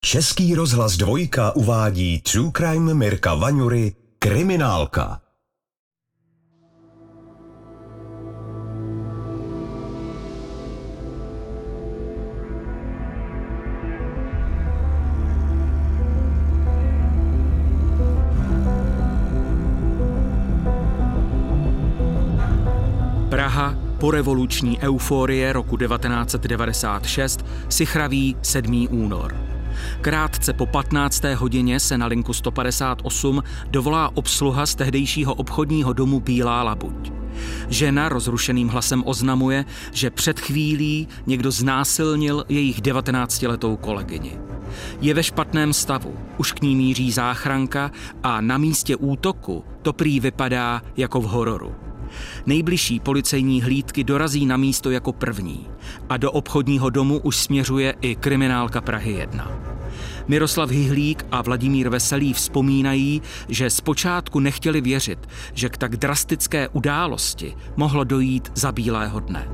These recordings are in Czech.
Český rozhlas dvojka uvádí True Crime Mirka Vaňury Kriminálka. Praha po revoluční euforie roku 1996 si chraví 7. únor. Krátce po 15. hodině se na linku 158 dovolá obsluha z tehdejšího obchodního domu Bílá labuť. Žena rozrušeným hlasem oznamuje, že před chvílí někdo znásilnil jejich 19-letou kolegyni. Je ve špatném stavu, už k ní míří záchranka a na místě útoku to prý vypadá jako v hororu. Nejbližší policejní hlídky dorazí na místo jako první a do obchodního domu už směřuje i kriminálka Prahy 1. Miroslav Hyhlík a Vladimír Veselý vzpomínají, že zpočátku nechtěli věřit, že k tak drastické události mohlo dojít za bílého dne.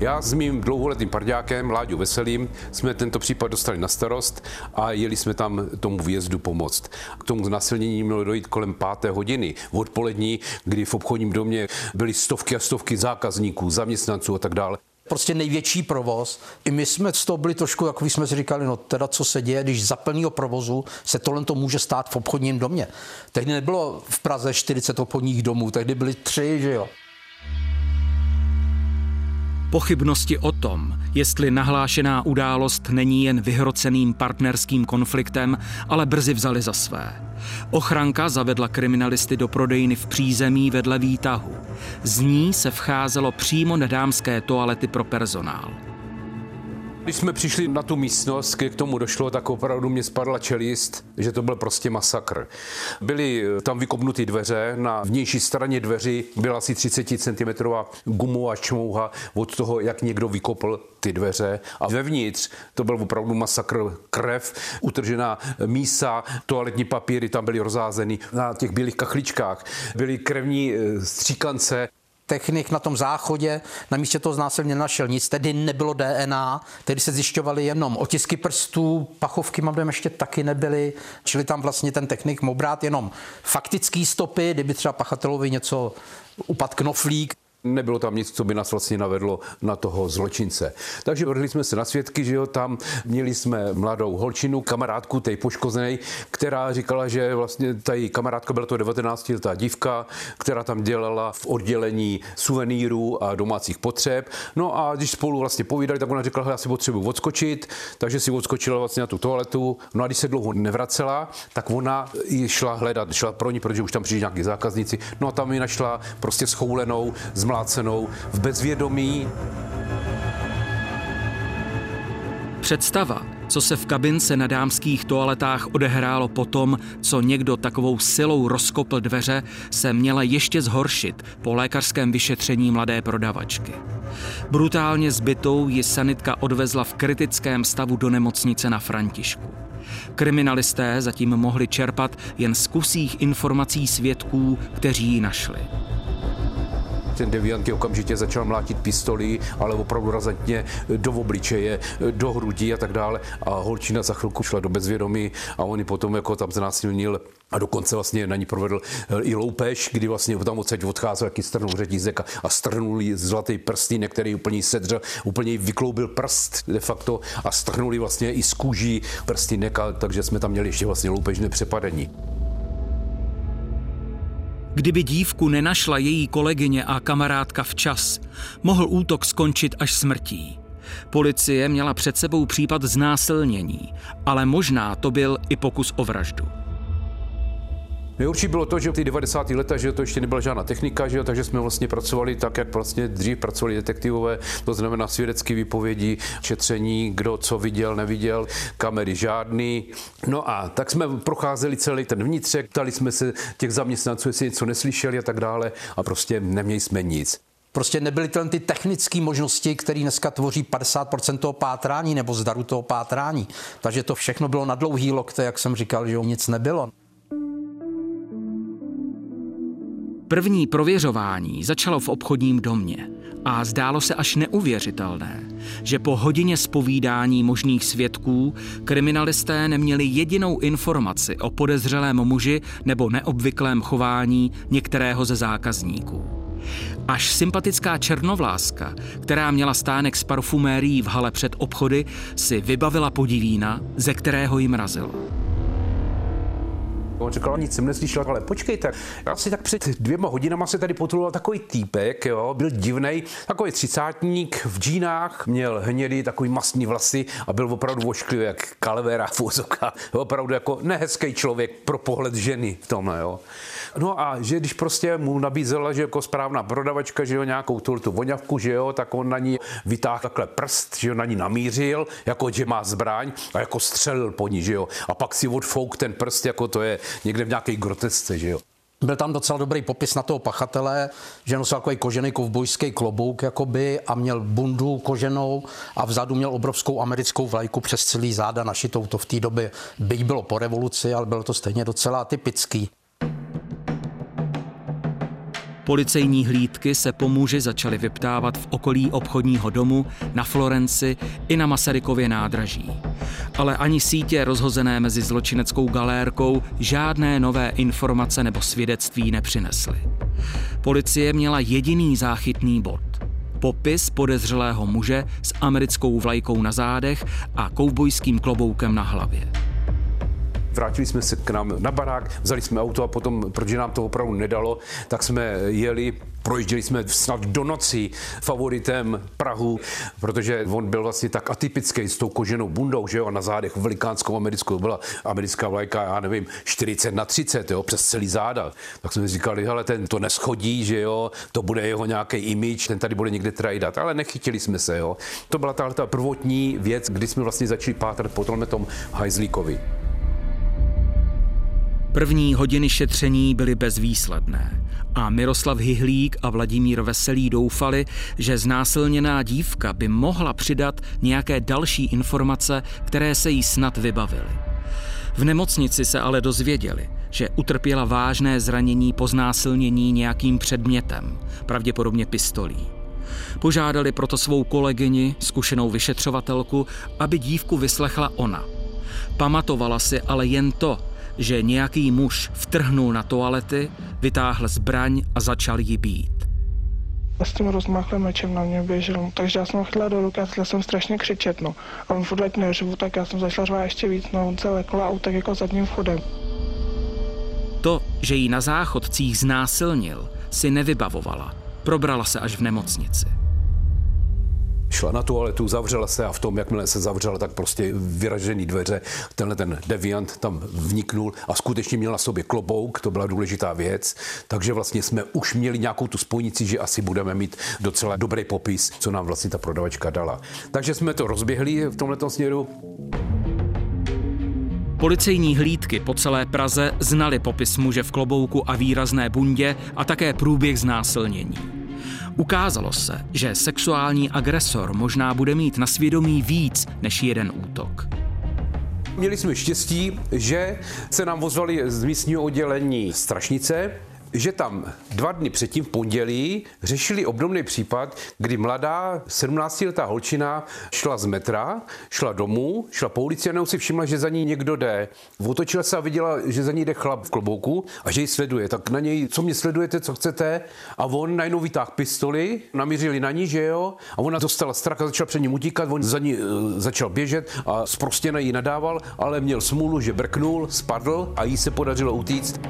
Já s mým dlouholetým parďákem, Láďou Veselým, jsme tento případ dostali na starost a jeli jsme tam tomu výjezdu pomoct. K tomu znásilnění mělo dojít kolem páté hodiny odpolední, kdy v obchodním domě byly stovky a stovky zákazníků, zaměstnanců a tak dále prostě největší provoz. I my jsme z toho byli trošku, jako jsme si říkali, no teda co se děje, když za plného provozu se tohle to může stát v obchodním domě. Tehdy nebylo v Praze 40 obchodních domů, tehdy byly tři, že jo. Pochybnosti o tom, jestli nahlášená událost není jen vyhroceným partnerským konfliktem, ale brzy vzali za své. Ochranka zavedla kriminalisty do prodejny v přízemí vedle výtahu. Z ní se vcházelo přímo na dámské toalety pro personál. Když jsme přišli na tu místnost, k tomu došlo, tak opravdu mě spadla čelist, že to byl prostě masakr. Byly eh, tam vykopnuty dveře, na vnější straně dveří byla asi 30 cm gumová čmouha od toho, jak někdo vykopl ty dveře. A vevnitř to byl opravdu masakr krev, utržená mísa, toaletní papíry tam byly rozházeny na těch bílých kachličkách. Byly krevní eh, stříkance, technik na tom záchodě na místě toho znásilně nenašel nic, tedy nebylo DNA, tedy se zjišťovaly jenom otisky prstů, pachovky mám ještě taky nebyly, čili tam vlastně ten technik mohl brát jenom faktický stopy, kdyby třeba pachatelovi něco upad knoflík, Nebylo tam nic, co by nás vlastně navedlo na toho zločince. Takže vrhli jsme se na svědky, že jo, tam měli jsme mladou holčinu, kamarádku tej poškozené, která říkala, že vlastně ta její kamarádka byla to 19 letá dívka, která tam dělala v oddělení suvenýrů a domácích potřeb. No a když spolu vlastně povídali, tak ona řekla, že já si potřebuji odskočit, takže si odskočila vlastně na tu toaletu. No a když se dlouho nevracela, tak ona ji šla hledat, šla pro ní, protože už tam přišli nějaký zákazníci. No a tam ji našla prostě schoulenou, z zmlácenou v bezvědomí. Představa, co se v kabince na dámských toaletách odehrálo potom, co někdo takovou silou rozkopl dveře, se měla ještě zhoršit po lékařském vyšetření mladé prodavačky. Brutálně zbytou ji sanitka odvezla v kritickém stavu do nemocnice na Františku. Kriminalisté zatím mohli čerpat jen z kusích informací svědků, kteří ji našli ten deviant okamžitě začal mlátit pistoli, ale opravdu razantně do obličeje, do hrudí a tak dále. A holčina za chvilku šla do bezvědomí a on potom jako tam znásilnil a dokonce vlastně na ní provedl eh, i loupež, kdy vlastně tam odsaď odcházel jaký strnul řetízek a strnul zlatý prstý, který úplně sedřel, úplně vykloubil prst de facto a strnuli vlastně i z kůží prstínek, takže jsme tam měli ještě vlastně loupežné přepadení. Kdyby dívku nenašla její kolegyně a kamarádka včas, mohl útok skončit až smrtí. Policie měla před sebou případ znásilnění, ale možná to byl i pokus o vraždu. Nejhorší bylo to, že v ty 90. leta, že to ještě nebyla žádná technika, že takže jsme vlastně pracovali tak, jak vlastně dřív pracovali detektivové, to znamená svědecké výpovědi, šetření, kdo co viděl, neviděl, kamery žádný. No a tak jsme procházeli celý ten vnitřek, ptali jsme se těch zaměstnanců, jestli něco neslyšeli a tak dále a prostě neměli jsme nic. Prostě nebyly to ty technické možnosti, které dneska tvoří 50% toho pátrání nebo zdaru toho pátrání. Takže to všechno bylo na dlouhý lokte, jak jsem říkal, že nic nebylo. První prověřování začalo v obchodním domě a zdálo se až neuvěřitelné, že po hodině spovídání možných svědků kriminalisté neměli jedinou informaci o podezřelém muži nebo neobvyklém chování některého ze zákazníků. Až sympatická černovláska, která měla stánek s parfumérií v hale před obchody, si vybavila podivína, ze kterého jim mrazilo. On říkal, nic jsem neslyšel, ale počkejte, asi tak před dvěma hodinama se tady potruloval takový týpek, jo, byl divný, takový třicátník v džínách, měl hnědý, takový masní vlasy a byl opravdu vošklivý, jak kalvera fúzoka, opravdu jako nehezký člověk pro pohled ženy v tom, jo. No a že když prostě mu nabízela, že jako správná prodavačka, že jo, nějakou tu, tu voňavku, že jo, tak on na ní vytáhl takhle prst, že jo, na ní namířil, jako že má zbraň a jako střelil po ní, že jo. A pak si odfouk ten prst, jako to je někde v nějaké grotesce, že jo. Byl tam docela dobrý popis na toho pachatele, že nosil takový kožený kovbojský klobouk jakoby a měl bundu koženou a vzadu měl obrovskou americkou vlajku přes celý záda našitou. To v té době byť bylo po revoluci, ale bylo to stejně docela typický. Policejní hlídky se po muži začaly vyptávat v okolí obchodního domu, na Florenci i na Masarykově nádraží. Ale ani sítě rozhozené mezi zločineckou galérkou žádné nové informace nebo svědectví nepřinesly. Policie měla jediný záchytný bod. Popis podezřelého muže s americkou vlajkou na zádech a koubojským kloboukem na hlavě. Vrátili jsme se k nám na barák, vzali jsme auto a potom, protože nám to opravdu nedalo, tak jsme jeli Projížděli jsme snad do noci favoritem Prahu, protože on byl vlastně tak atypický s tou koženou bundou, že jo, a na zádech velikánskou americkou byla americká vlajka, já nevím, 40 na 30, jo, přes celý záda. Tak jsme říkali, hele, ten to neschodí, že jo, to bude jeho nějaký image, ten tady bude někde trajdat, ale nechytili jsme se, jo. To byla tahle ta prvotní věc, kdy jsme vlastně začali pátrat po tom Hajzlíkovi. První hodiny šetření byly bezvýsledné a Miroslav Hyhlík a Vladimír Veselý doufali, že znásilněná dívka by mohla přidat nějaké další informace, které se jí snad vybavily. V nemocnici se ale dozvěděli, že utrpěla vážné zranění po znásilnění nějakým předmětem, pravděpodobně pistolí. Požádali proto svou kolegyni, zkušenou vyšetřovatelku, aby dívku vyslechla ona. Pamatovala si ale jen to, že nějaký muž vtrhnul na toalety, vytáhl zbraň a začal ji být. S tím rozmáchlým mečem na mě běžel, no, takže já jsem ho chytla do ruky a chtěla jsem strašně křičet, no. A on furt neřvu, tak já jsem začala řvát ještě víc, no. On se lekl a tak jako zadním vchodem. To, že ji na záchodcích znásilnil, si nevybavovala. Probrala se až v nemocnici šla na toaletu, zavřela se a v tom, jakmile se zavřela, tak prostě vyražený dveře, tenhle ten deviant tam vniknul a skutečně měl na sobě klobouk, to byla důležitá věc, takže vlastně jsme už měli nějakou tu spojnici, že asi budeme mít docela dobrý popis, co nám vlastně ta prodavačka dala. Takže jsme to rozběhli v tomhle směru. Policejní hlídky po celé Praze znali popis muže v klobouku a výrazné bundě a také průběh znásilnění. Ukázalo se, že sexuální agresor možná bude mít na svědomí víc než jeden útok. Měli jsme štěstí, že se nám ozvali z místního oddělení Strašnice, že tam dva dny předtím v pondělí řešili obdobný případ, kdy mladá 17-letá holčina šla z metra, šla domů, šla po ulici a si všimla, že za ní někdo jde. Otočila se a viděla, že za ní jde chlap v klobouku a že ji sleduje. Tak na něj, co mě sledujete, co chcete? A on najednou vytáhl pistoli, namířili na ní, že jo? A ona dostala strach a začala před ním utíkat, on za ní uh, začal běžet a zprostě na jí nadával, ale měl smůlu, že brknul, spadl a jí se podařilo utíct.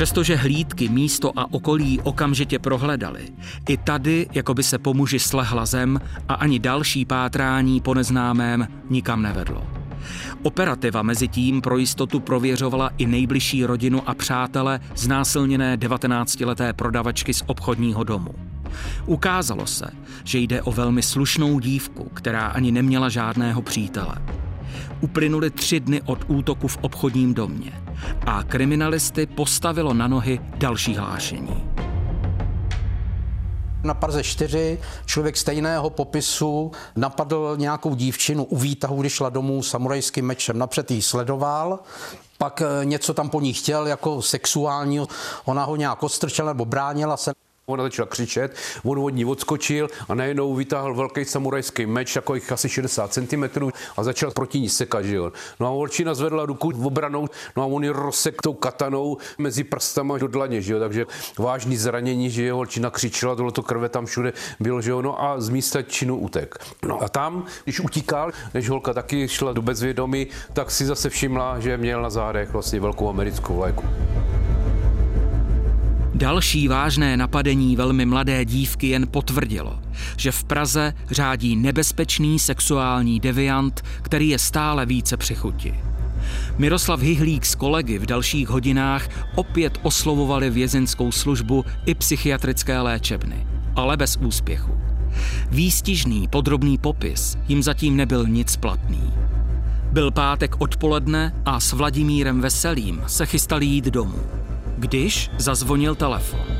Přestože hlídky místo a okolí okamžitě prohledali, i tady jako by se po muži slehla zem a ani další pátrání po neznámém nikam nevedlo. Operativa mezi tím pro jistotu prověřovala i nejbližší rodinu a přátele znásilněné 19-leté prodavačky z obchodního domu. Ukázalo se, že jde o velmi slušnou dívku, která ani neměla žádného přítele. Uplynuly tři dny od útoku v obchodním domě a kriminalisty postavilo na nohy další hlášení. Na Parze 4 člověk stejného popisu napadl nějakou dívčinu u výtahu, když šla domů samurajským mečem. Napřed jí sledoval, pak eh, něco tam po ní chtěl jako sexuální, ona ho nějak ostrčela nebo bránila se. Ona začala křičet, on od ní odskočil a najednou vytáhl velký samurajský meč, takových asi 60 cm a začal proti ní sekat, že jo. No a holčina zvedla ruku v obranou, no a on ji rozsek tou katanou mezi prstama do dlaně, že jo. Takže vážný zranění, že jo, holčina křičela, tohle to krve tam všude bylo, že jo. No a z místa činu utek. No a tam, když utíkal, než holka taky šla do bezvědomí, tak si zase všimla, že měl na zádech vlastně velkou americkou vlajku. Další vážné napadení velmi mladé dívky jen potvrdilo, že v Praze řádí nebezpečný sexuální deviant, který je stále více při chuti. Miroslav Hyhlík s kolegy v dalších hodinách opět oslovovali vězenskou službu i psychiatrické léčebny, ale bez úspěchu. Výstižný podrobný popis jim zatím nebyl nic platný. Byl pátek odpoledne a s Vladimírem Veselým se chystali jít domů když zazvonil telefon.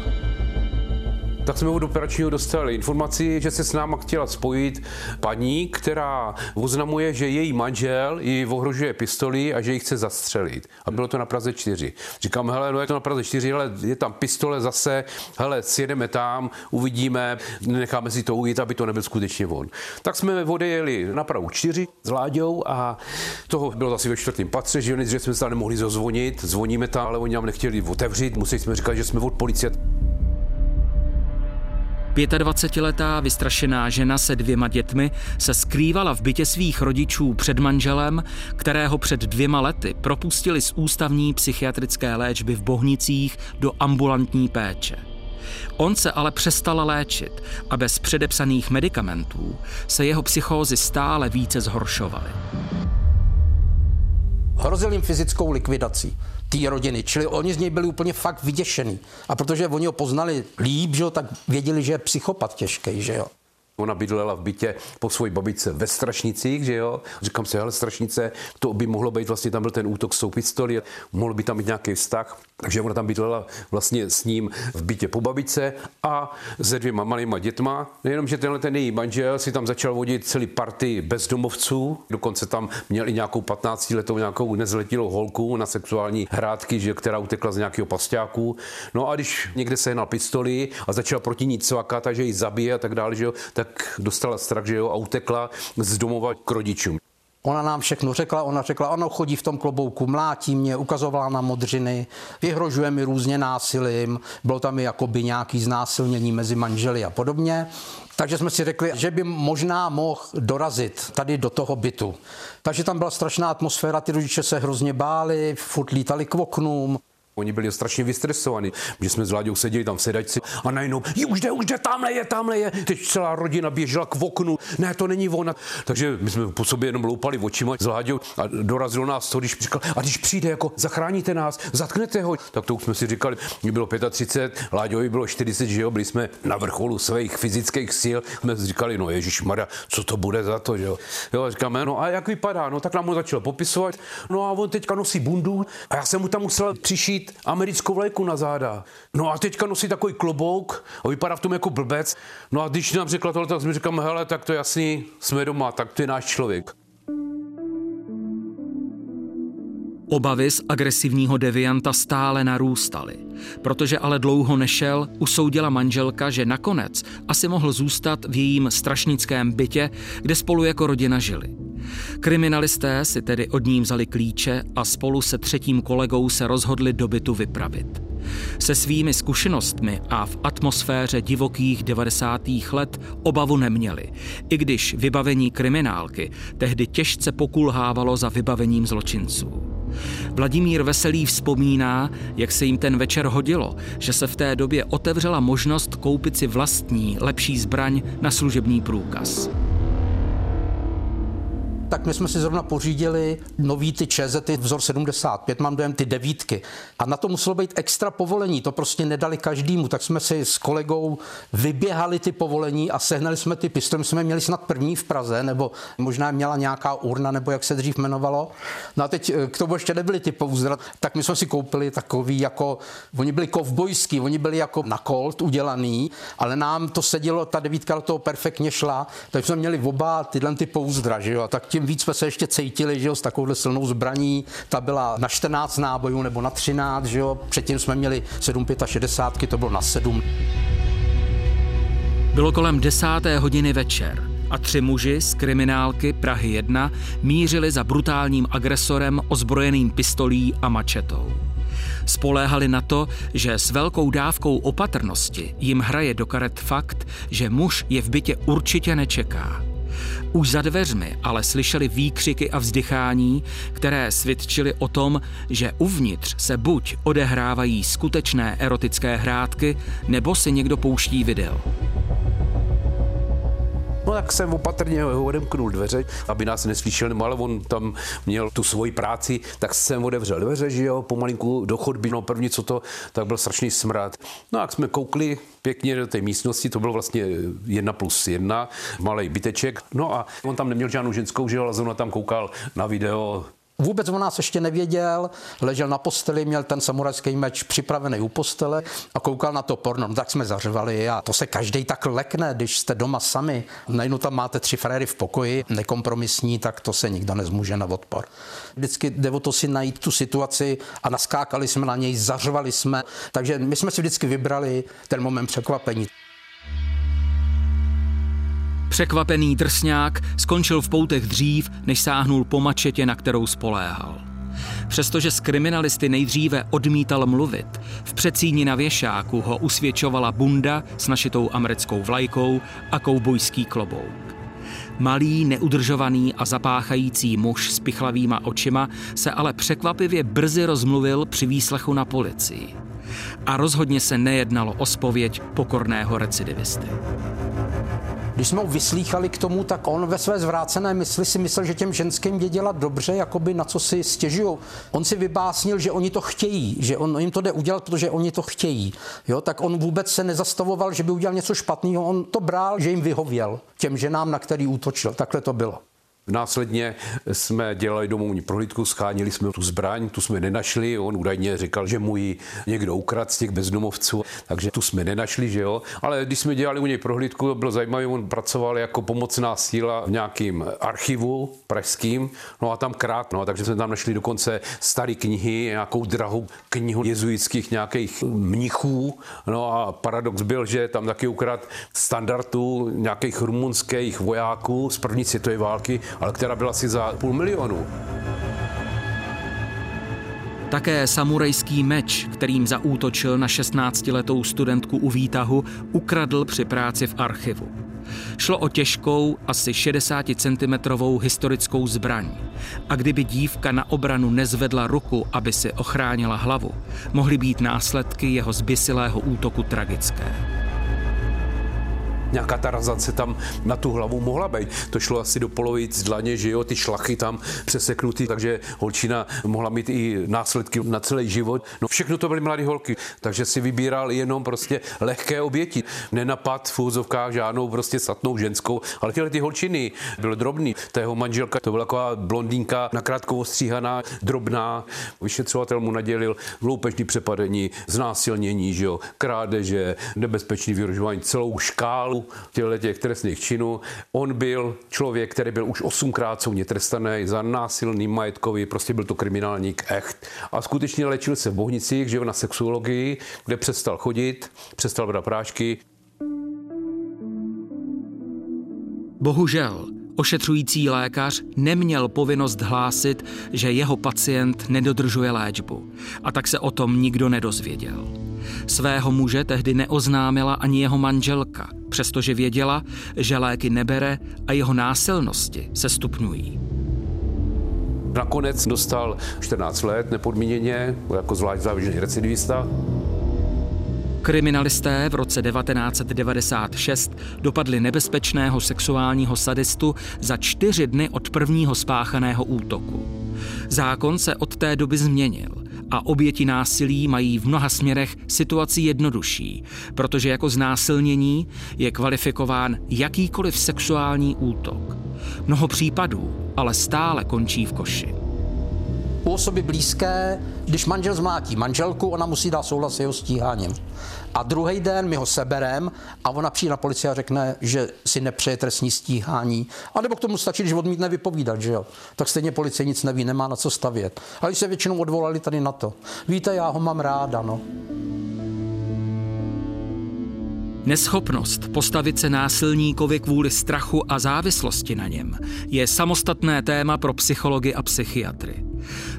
Tak jsme od operačního dostali informaci, že se s náma chtěla spojit paní, která oznamuje, že její manžel ji ohrožuje pistoli a že ji chce zastřelit. A bylo to na Praze 4. Říkám, hele, no je to na Praze 4, ale je tam pistole zase, hele, sjedeme tam, uvidíme, necháme si to ujít, aby to nebyl skutečně on. Tak jsme odejeli na Prahu 4 s Láďou a toho bylo asi ve čtvrtém patře, že, že jsme se tam nemohli zazvonit, zvoníme tam, ale oni nám nechtěli otevřít, museli jsme říkat, že jsme od policie. 25-letá vystrašená žena se dvěma dětmi se skrývala v bytě svých rodičů před manželem, kterého před dvěma lety propustili z ústavní psychiatrické léčby v Bohnicích do ambulantní péče. On se ale přestal léčit a bez předepsaných medicamentů se jeho psychózy stále více zhoršovaly. Hrozil jim fyzickou likvidací té rodiny. Čili oni z něj byli úplně fakt vyděšený. A protože oni ho poznali líp, že jo, tak věděli, že je psychopat těžký, že jo. Ona bydlela v bytě po své babičce ve Strašnicích, že jo. Říkám si, hele, Strašnice, to by mohlo být, vlastně tam byl ten útok s tou pistoli, mohl by tam být nějaký vztah. Takže ona tam bydlela vlastně s ním v bytě po babičce a se dvěma malýma dětma. Nejenom, že tenhle ten její manžel si tam začal vodit celý party bezdomovců, dokonce tam měl i nějakou 15 letou nějakou nezletilou holku na sexuální hrádky, že, která utekla z nějakého pasťáku. No a když někde se na pistoli a začala proti ní cvakat, takže ji zabije a tak dále, že jo, tak dostala strach, že jo, a utekla z domova k rodičům. Ona nám všechno řekla, ona řekla, ano, chodí v tom klobouku, mlátí mě, ukazovala na modřiny, vyhrožuje mi různě násilím, bylo tam i jakoby nějaký znásilnění mezi manželi a podobně. Takže jsme si řekli, že by možná mohl dorazit tady do toho bytu. Takže tam byla strašná atmosféra, ty rodiče se hrozně báli, furt lítali k oknům. Oni byli strašně vystresovaní, že jsme s Láďou seděli tam v sedačci a najednou, už jde, už jde, tamhle je, tamhle je. Teď celá rodina běžela k oknu, ne, to není ona. Takže my jsme po sobě jenom loupali očima s Láďou a dorazilo nás to, když říkal, a když přijde, jako zachráníte nás, zatknete ho. Tak to už jsme si říkali, mě bylo 35, Láďovi bylo 40, že jo, byli jsme na vrcholu svých fyzických sil. Jsme si říkali, no Ježíš Mara, co to bude za to, že jo. Jo, říkáme, no a jak vypadá, no tak nám ho začal popisovat. No a on teďka nosí bundu a já jsem mu tam musel přišít americkou vlajku na záda. No a teďka nosí takový klobouk a vypadá v tom jako blbec. No a když nám řekla tohle, tak jsme říkali, hele, tak to je jasný, jsme doma, tak to je náš člověk. Obavy z agresivního devianta stále narůstaly. Protože ale dlouho nešel, usoudila manželka, že nakonec asi mohl zůstat v jejím strašnickém bytě, kde spolu jako rodina žili. Kriminalisté si tedy od ní vzali klíče a spolu se třetím kolegou se rozhodli do bytu vypravit. Se svými zkušenostmi a v atmosféře divokých 90. let obavu neměli, i když vybavení kriminálky tehdy těžce pokulhávalo za vybavením zločinců. Vladimír Veselý vzpomíná, jak se jim ten večer hodilo, že se v té době otevřela možnost koupit si vlastní, lepší zbraň na služební průkaz. Tak my jsme si zrovna pořídili nový ty čezety vzor 75, mám dojem ty devítky. A na to muselo být extra povolení, to prostě nedali každému, tak jsme si s kolegou vyběhali ty povolení a sehnali jsme ty pistole. jsme měli snad první v Praze, nebo možná měla nějaká urna, nebo jak se dřív jmenovalo. No a teď eh, k tomu ještě nebyly ty pouzdra, tak my jsme si koupili takový jako, oni byli kovbojský, oni byli jako na kolt udělaný, ale nám to sedělo, ta devítka do toho perfektně šla, takže jsme měli oba tyhle ty pouzdra, že jo, a tak tím víc jsme se ještě cítili, že jo, s takovouhle silnou zbraní, ta byla na 14 nábojů nebo na 13, že jo, předtím jsme měli 7,65, to bylo na 7. Bylo kolem desáté hodiny večer a tři muži z kriminálky Prahy 1 mířili za brutálním agresorem ozbrojeným pistolí a mačetou. Spoléhali na to, že s velkou dávkou opatrnosti jim hraje do karet fakt, že muž je v bytě určitě nečeká. Už za dveřmi ale slyšeli výkřiky a vzdychání, které svědčily o tom, že uvnitř se buď odehrávají skutečné erotické hrádky, nebo si někdo pouští video. No tak jsem opatrně odemknul dveře, aby nás neslyšel, ale on tam měl tu svoji práci, tak jsem otevřel dveře, že jo, pomalinku do chodby, no první co to, tak byl strašný smrad. No a jak jsme koukli pěkně do té místnosti, to bylo vlastně jedna plus jedna, malý byteček, no a on tam neměl žádnou ženskou, že jo, ale zrovna tam koukal na video Vůbec o nás ještě nevěděl, ležel na posteli, měl ten samurajský meč připravený u postele a koukal na to porno. No, tak jsme zařvali a to se každý tak lekne, když jste doma sami. Najednou tam máte tři fréry v pokoji, nekompromisní, tak to se nikdo nezmůže na odpor. Vždycky jde o to si najít tu situaci a naskákali jsme na něj, zařvali jsme. Takže my jsme si vždycky vybrali ten moment překvapení. Překvapený drsňák skončil v poutech dřív, než sáhnul po mačetě, na kterou spoléhal. Přestože s kriminalisty nejdříve odmítal mluvit, v přecíni na věšáku ho usvědčovala bunda s našitou americkou vlajkou a koubojský klobouk. Malý, neudržovaný a zapáchající muž s pichlavýma očima se ale překvapivě brzy rozmluvil při výslechu na policii. A rozhodně se nejednalo o spověď pokorného recidivisty. Když jsme ho vyslýchali k tomu, tak on ve své zvrácené mysli si myslel, že těm ženským je dělat dobře, jakoby na co si stěžují. On si vybásnil, že oni to chtějí, že on jim to jde udělat, protože oni to chtějí. Jo, tak on vůbec se nezastavoval, že by udělal něco špatného, on to bral, že jim vyhověl těm ženám, na který útočil. Takhle to bylo. Následně jsme dělali domovní prohlídku, schánili jsme tu zbraň, tu jsme nenašli. On údajně říkal, že mu ji někdo ukradl z těch bezdomovců, takže tu jsme nenašli, že jo. Ale když jsme dělali u něj prohlídku, to bylo zajímavé, on pracoval jako pomocná síla v nějakým archivu pražským, no a tam krát, no, takže jsme tam našli dokonce staré knihy, nějakou drahou knihu jezuitských nějakých mnichů, no a paradox byl, že tam taky ukrad standardů nějakých rumunských vojáků z první světové války, ale která byla asi za půl milionu. Také samurajský meč, kterým zaútočil na 16-letou studentku u výtahu, ukradl při práci v archivu. Šlo o těžkou, asi 60 cm historickou zbraň. A kdyby dívka na obranu nezvedla ruku, aby si ochránila hlavu, mohly být následky jeho zbysilého útoku tragické nějaká ta razace tam na tu hlavu mohla být. To šlo asi do polovic dlaně, že jo, ty šlachy tam přeseknutý, takže holčina mohla mít i následky na celý život. No všechno to byly mladé holky, takže si vybíral jenom prostě lehké oběti. Nenapad v úzovkách žádnou prostě satnou ženskou, ale tyhle ty holčiny byly drobný. Ta jeho manželka to byla taková blondýnka, nakrátko ostříhaná, drobná. Vyšetřovatel mu nadělil loupežní přepadení, znásilnění, že jo, krádeže, nebezpečný vyrožování, celou škálu těchto těch trestných činů. On byl člověk, který byl už osmkrát soudně trestaný za násilný majetkový, prostě byl to kriminálník echt. A skutečně léčil se v Bohnicích, žil na sexuologii, kde přestal chodit, přestal brát prášky. Bohužel, Ošetřující lékař neměl povinnost hlásit, že jeho pacient nedodržuje léčbu a tak se o tom nikdo nedozvěděl. Svého muže tehdy neoznámila ani jeho manželka, přestože věděla, že léky nebere a jeho násilnosti se stupňují. Nakonec dostal 14 let nepodmíněně, jako zvlášť závažný recidivista. Kriminalisté v roce 1996 dopadli nebezpečného sexuálního sadistu za čtyři dny od prvního spáchaného útoku. Zákon se od té doby změnil a oběti násilí mají v mnoha směrech situaci jednodušší, protože jako znásilnění je kvalifikován jakýkoliv sexuální útok. Mnoho případů ale stále končí v koši u osoby blízké, když manžel zmlátí manželku, ona musí dát souhlas s jeho stíháním. A druhý den my ho seberem a ona přijde na policii a řekne, že si nepřeje trestní stíhání. A nebo k tomu stačí, když odmítne vypovídat, že jo. Tak stejně policie nic neví, nemá na co stavět. Ale se většinou odvolali tady na to. Víte, já ho mám ráda, no. Neschopnost postavit se násilníkovi kvůli strachu a závislosti na něm je samostatné téma pro psychology a psychiatry.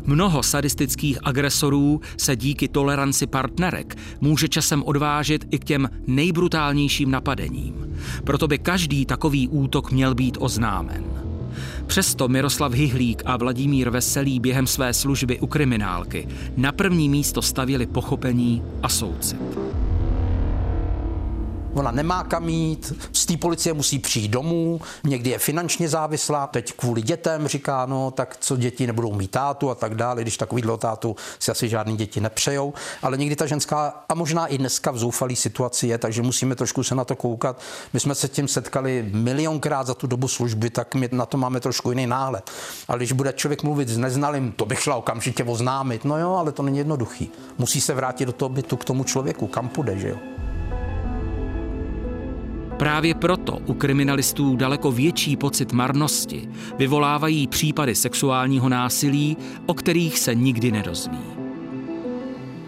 Mnoho sadistických agresorů se díky toleranci partnerek může časem odvážit i k těm nejbrutálnějším napadením. Proto by každý takový útok měl být oznámen. Přesto Miroslav Hyhlík a Vladimír Veselý během své služby u kriminálky na první místo stavili pochopení a soucit. Ona nemá kam jít, z té policie musí přijít domů, někdy je finančně závislá, teď kvůli dětem říká, no tak co děti nebudou mít tátu a tak dále, když takovýhle tátu si asi žádný děti nepřejou, ale někdy ta ženská a možná i dneska v zoufalý situaci je, takže musíme trošku se na to koukat. My jsme se tím setkali milionkrát za tu dobu služby, tak my na to máme trošku jiný náhled. Ale když bude člověk mluvit s neznalým, to bych šla okamžitě oznámit. No jo, ale to není jednoduchý. Musí se vrátit do toho bytu k tomu člověku, kam půjde, že jo. Právě proto u kriminalistů daleko větší pocit marnosti vyvolávají případy sexuálního násilí, o kterých se nikdy nedozví.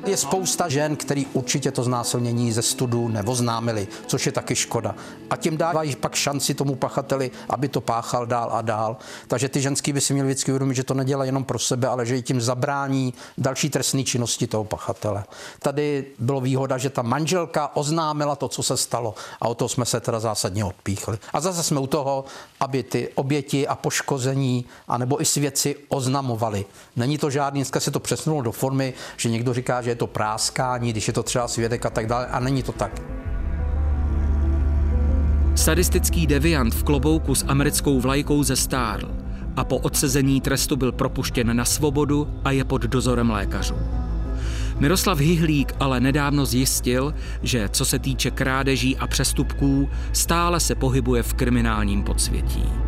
Je spousta žen, který určitě to znásilnění ze studu nevoznámili, což je taky škoda. A tím dávají pak šanci tomu pachateli, aby to páchal dál a dál. Takže ty ženský by si měli vždycky uvědomit, že to nedělá jenom pro sebe, ale že i tím zabrání další trestné činnosti toho pachatele. Tady bylo výhoda, že ta manželka oznámila to, co se stalo a o to jsme se teda zásadně odpíchli. A zase jsme u toho, aby ty oběti a poškození, anebo i svědci oznamovali. Není to žádný, dneska se to přesunulo do formy, že někdo říká, že je to práskání, když je to třeba svědek a tak dále. A není to tak. Sadistický deviant v klobouku s americkou vlajkou ze stárl a po odsezení trestu byl propuštěn na svobodu a je pod dozorem lékařů. Miroslav Hyhlík ale nedávno zjistil, že co se týče krádeží a přestupků, stále se pohybuje v kriminálním podsvětí.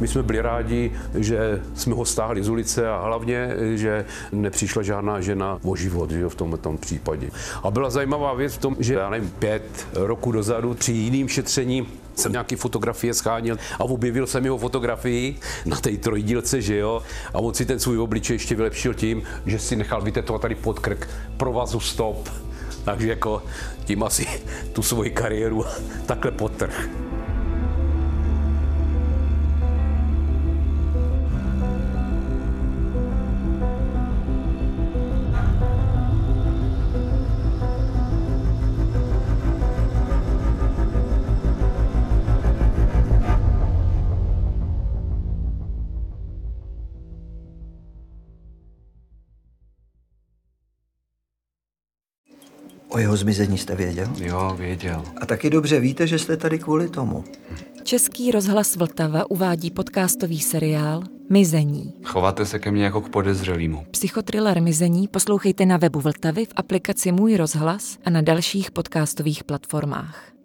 My jsme byli rádi, že jsme ho stáhli z ulice a hlavně, že nepřišla žádná žena o život že v tomto případě. A byla zajímavá věc v tom, že já nevím, pět roku dozadu při jiným šetření jsem nějaký fotografie schánil a objevil jsem jeho fotografii na té trojdílce, že jo, a on si ten svůj obličej ještě vylepšil tím, že si nechal vytetovat tady pod krk provazu stop. Takže jako tím asi tu svoji kariéru takhle potrh. Zmizení jste věděl? Jo, věděl. A taky dobře víte, že jste tady kvůli tomu. Český rozhlas Vltava uvádí podcastový seriál Mizení. Chováte se ke mně jako k podezřelýmu. Psychotriller Mizení poslouchejte na webu Vltavy v aplikaci Můj rozhlas a na dalších podcastových platformách.